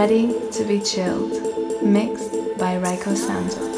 Ready to be chilled. Mixed by Rayco Santos.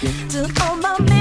to all my men.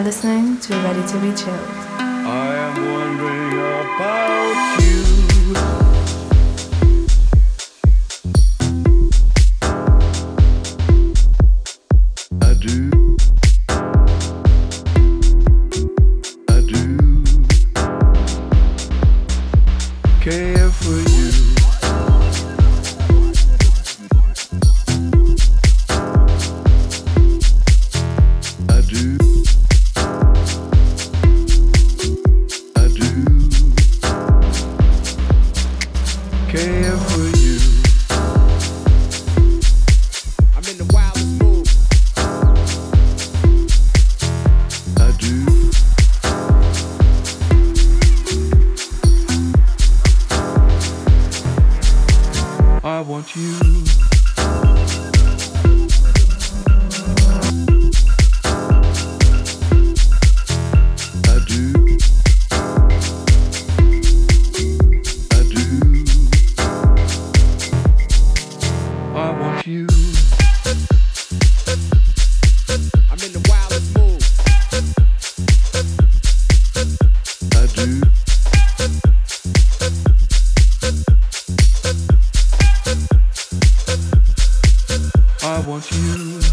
are listening to Ready to Be Chilled. I want you.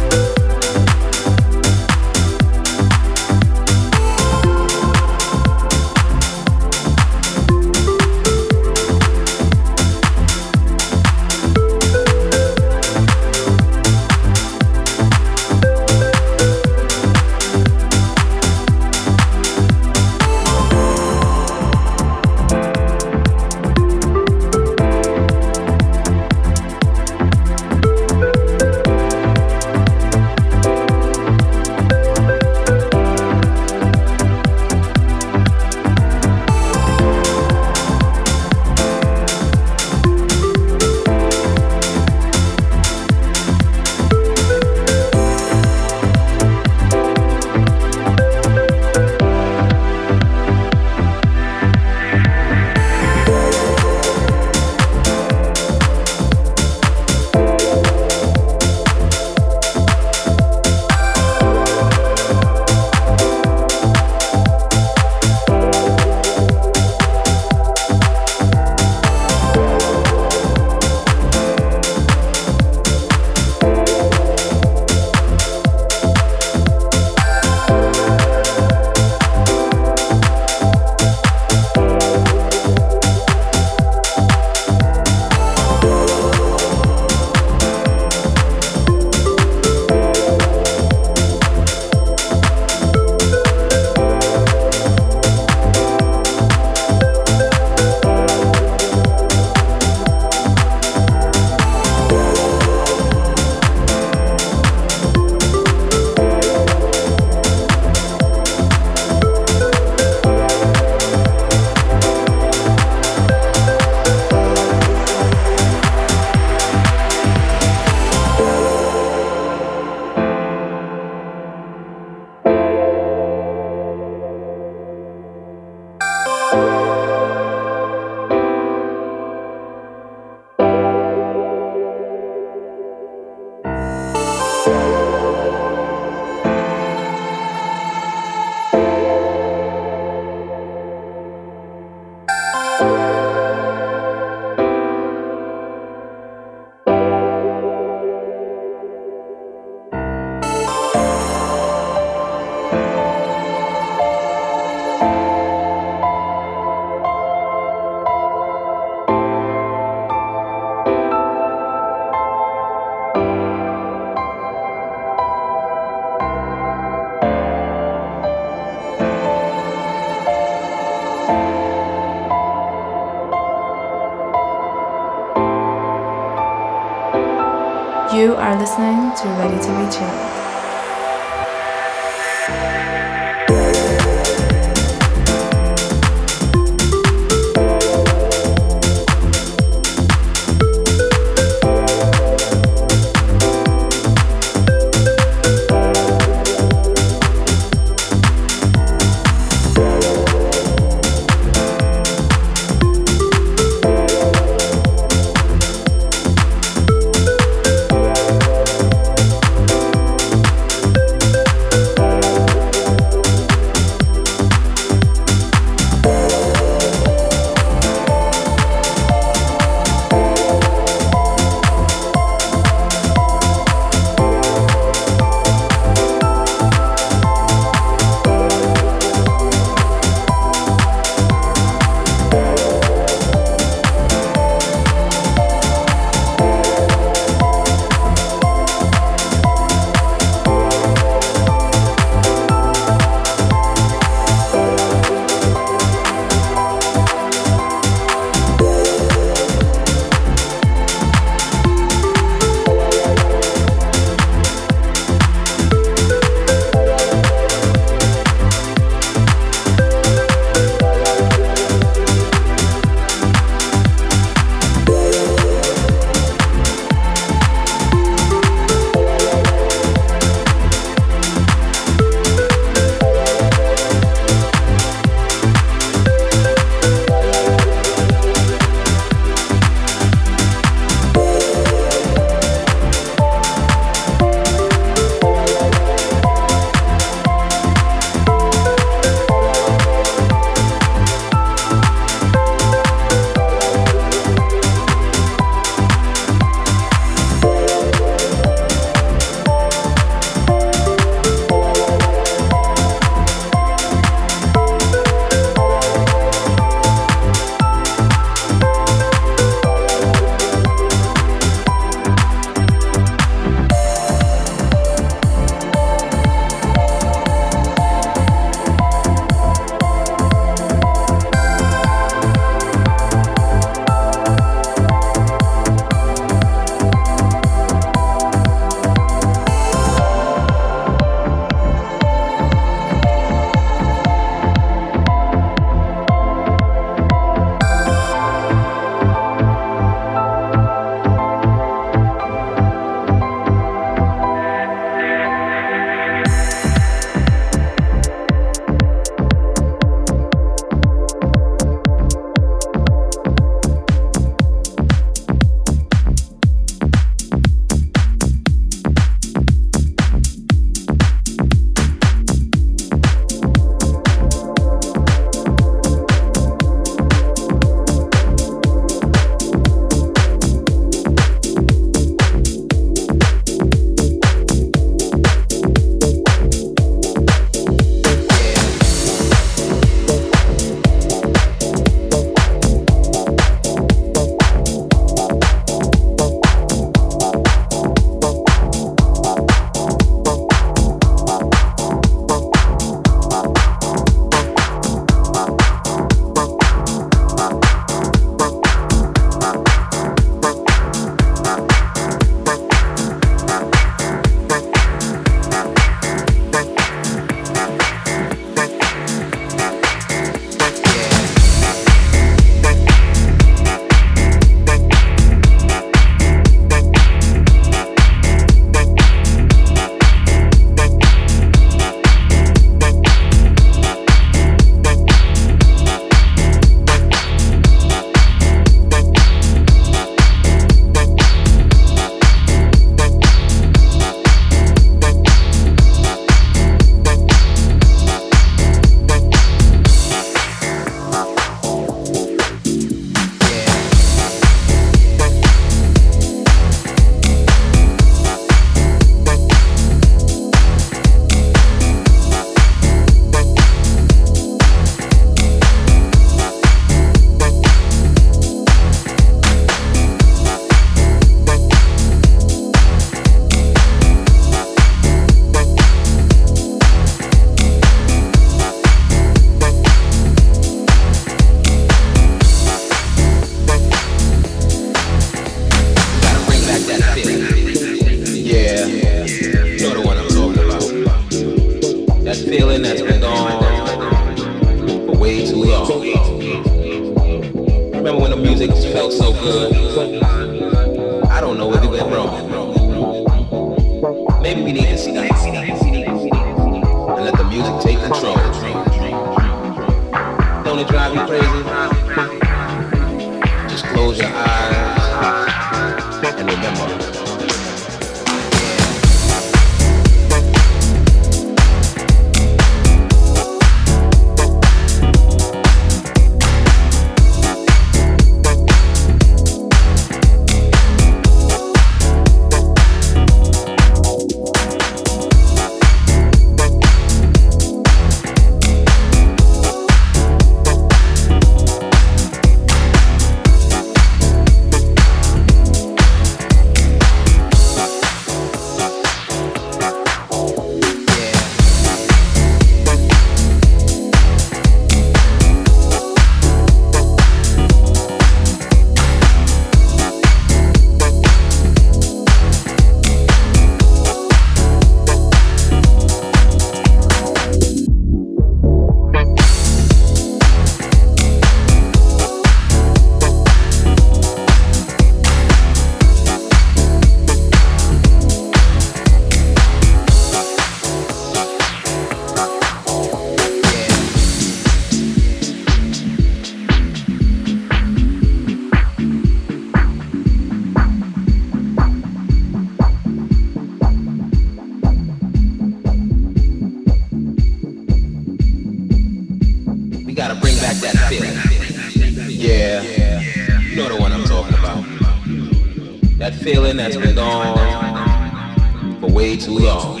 That's been gone for way too long.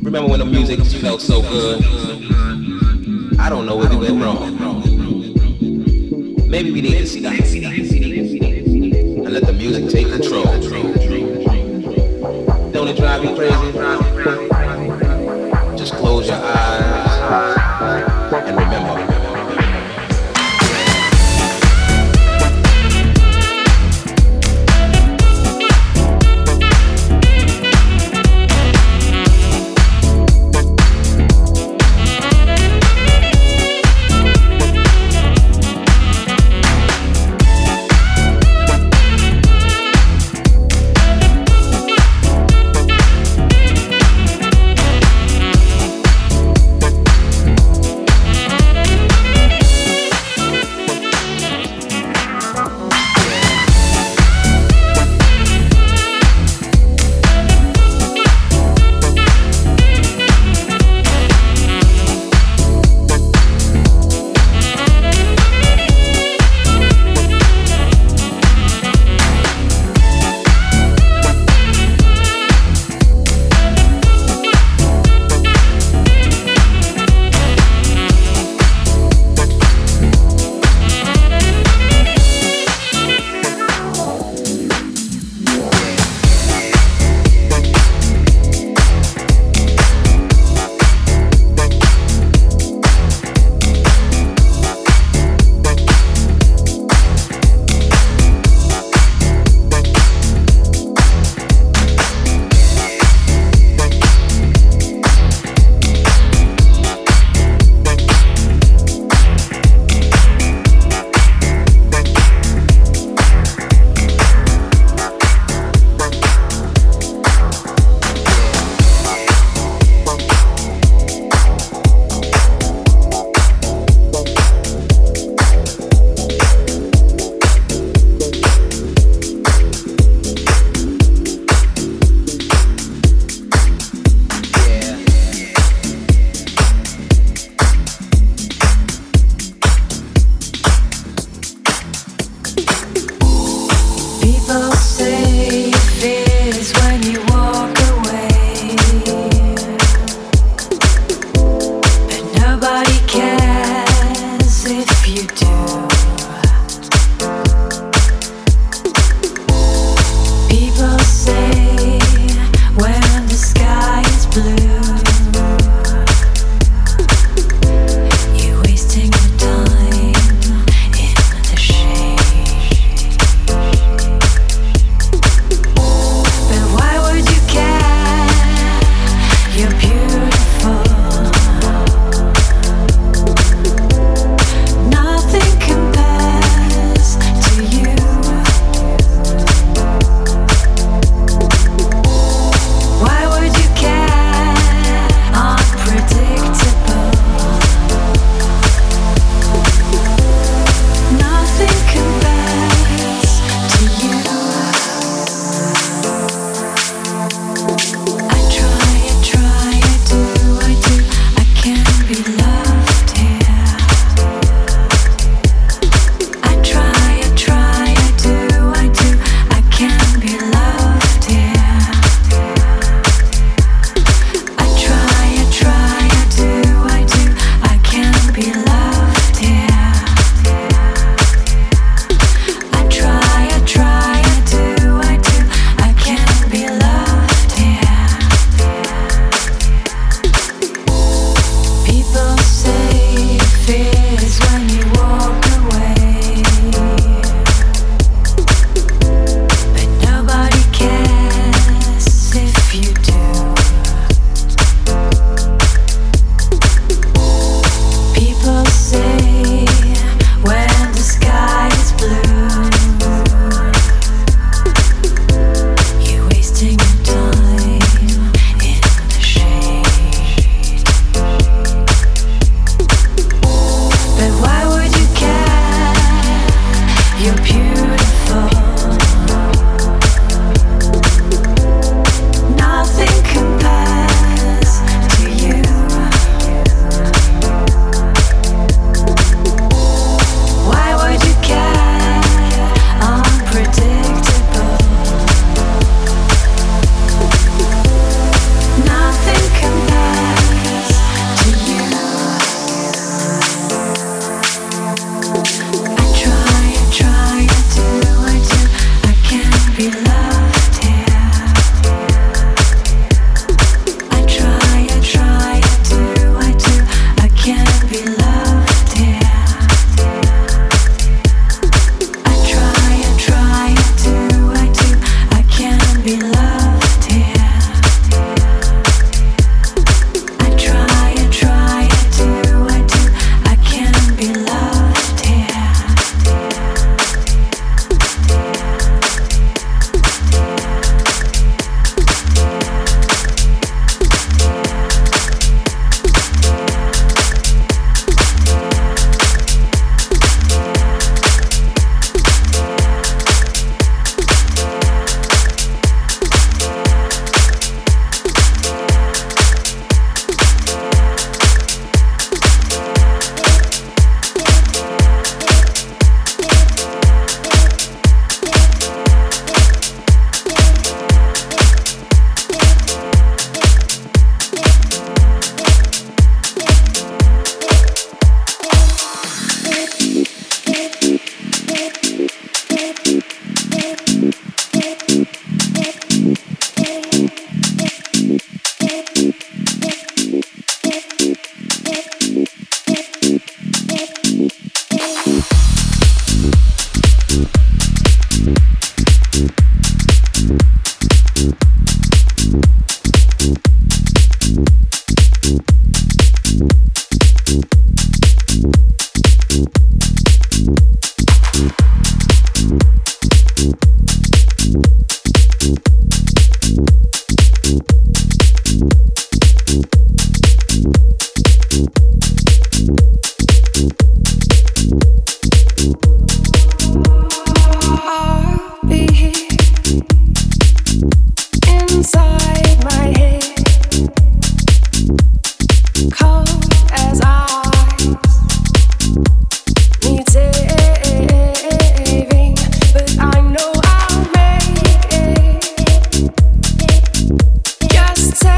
Remember when the music felt so good? I don't know where we went wrong. Maybe we need to see stop and let the music take control. Don't it drive you crazy?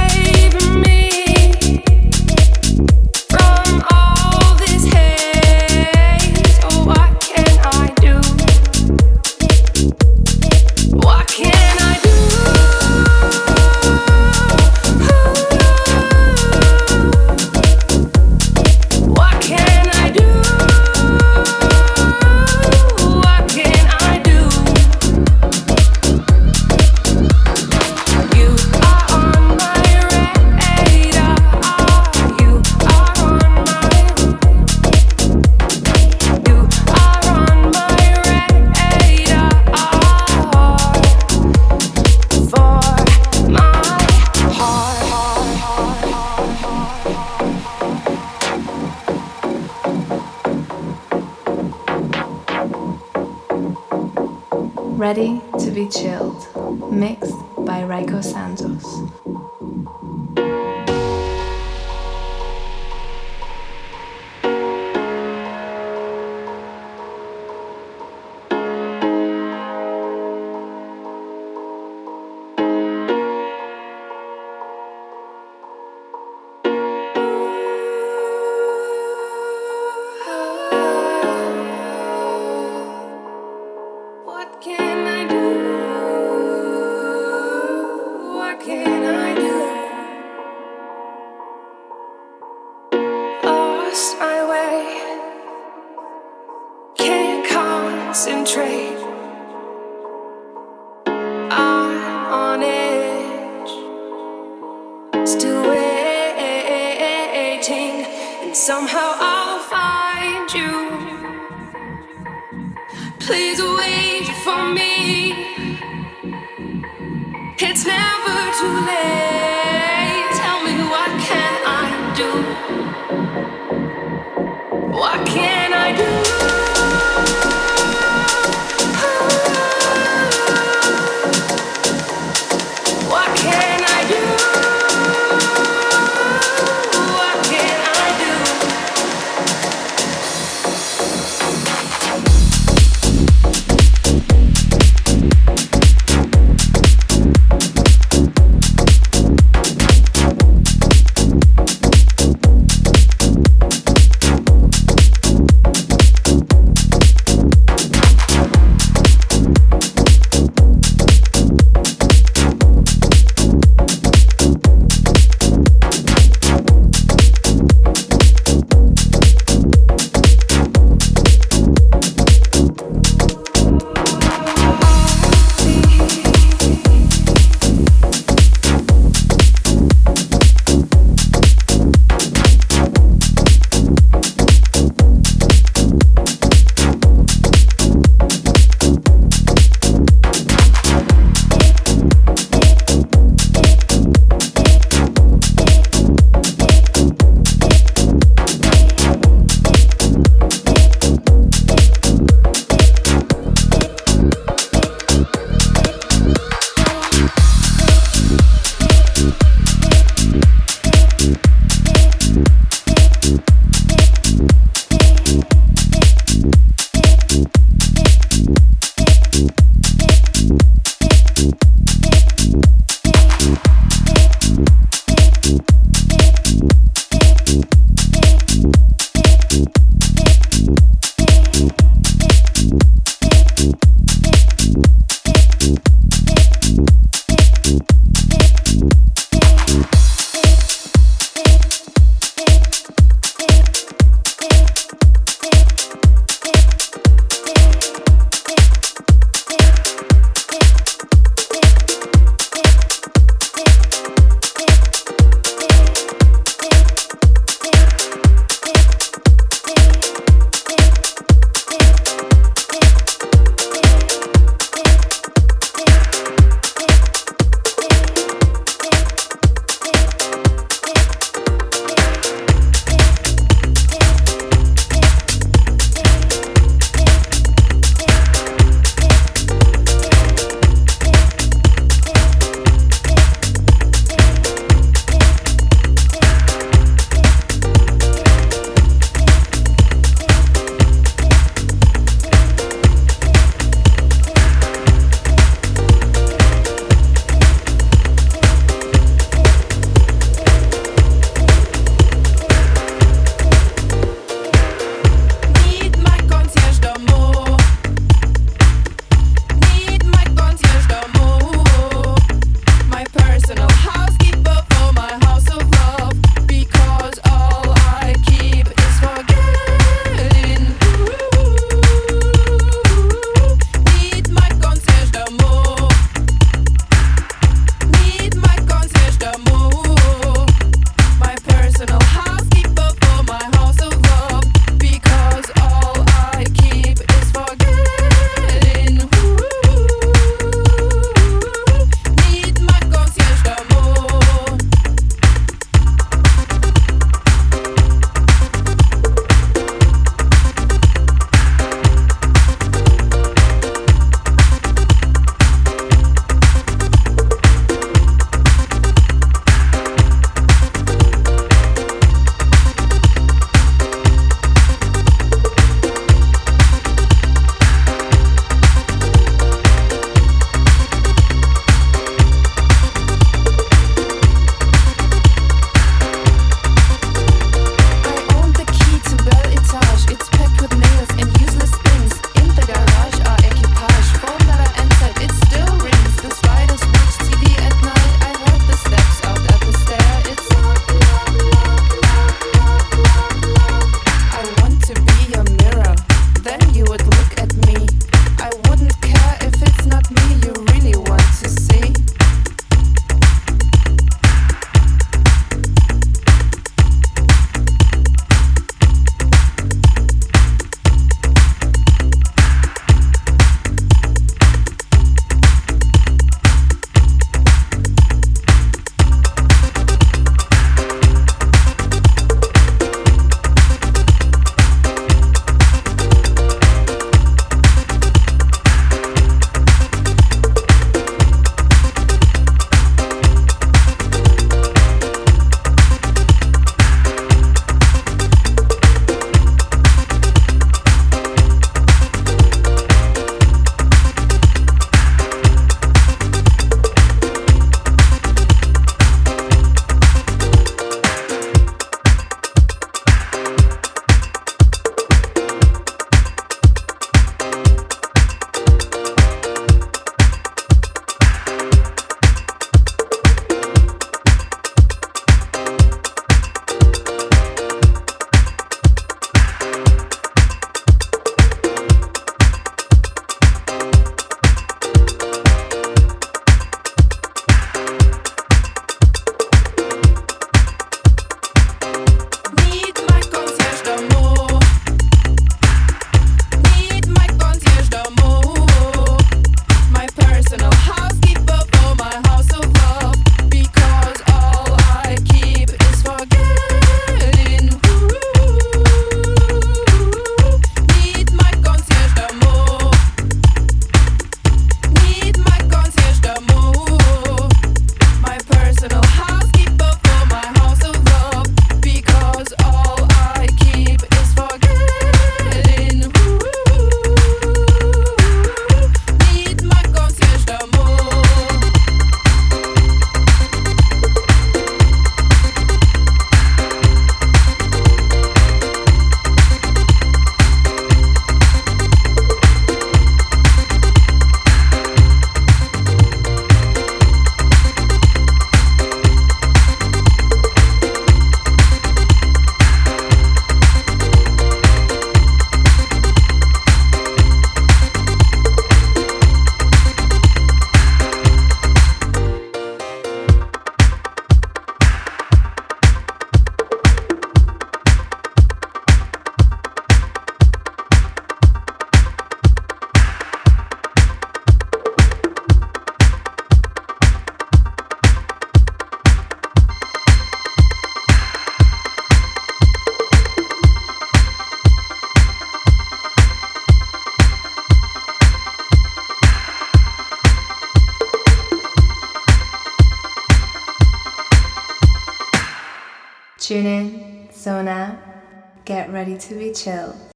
away never too late.